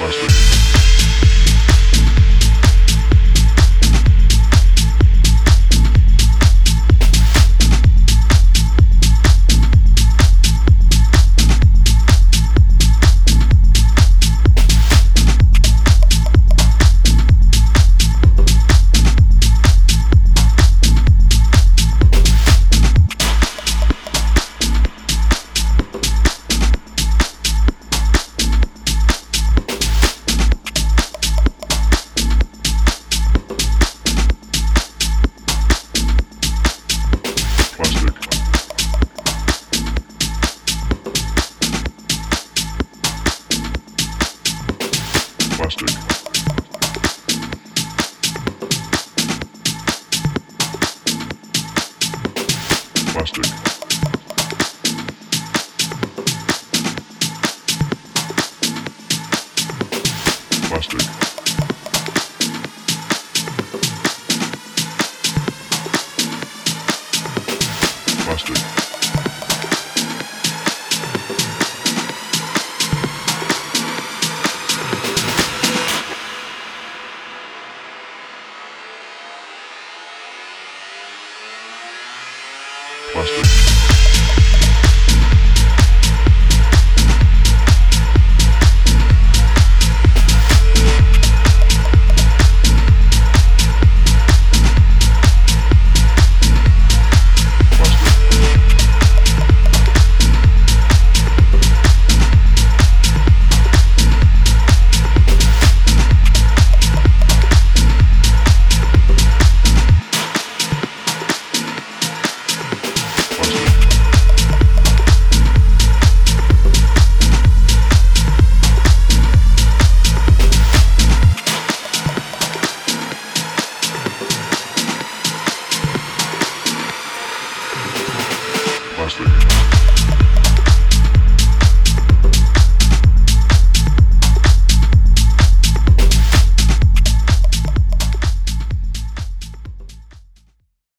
Plastic. plastic. plastic. Plastic. Plastic. Plastic.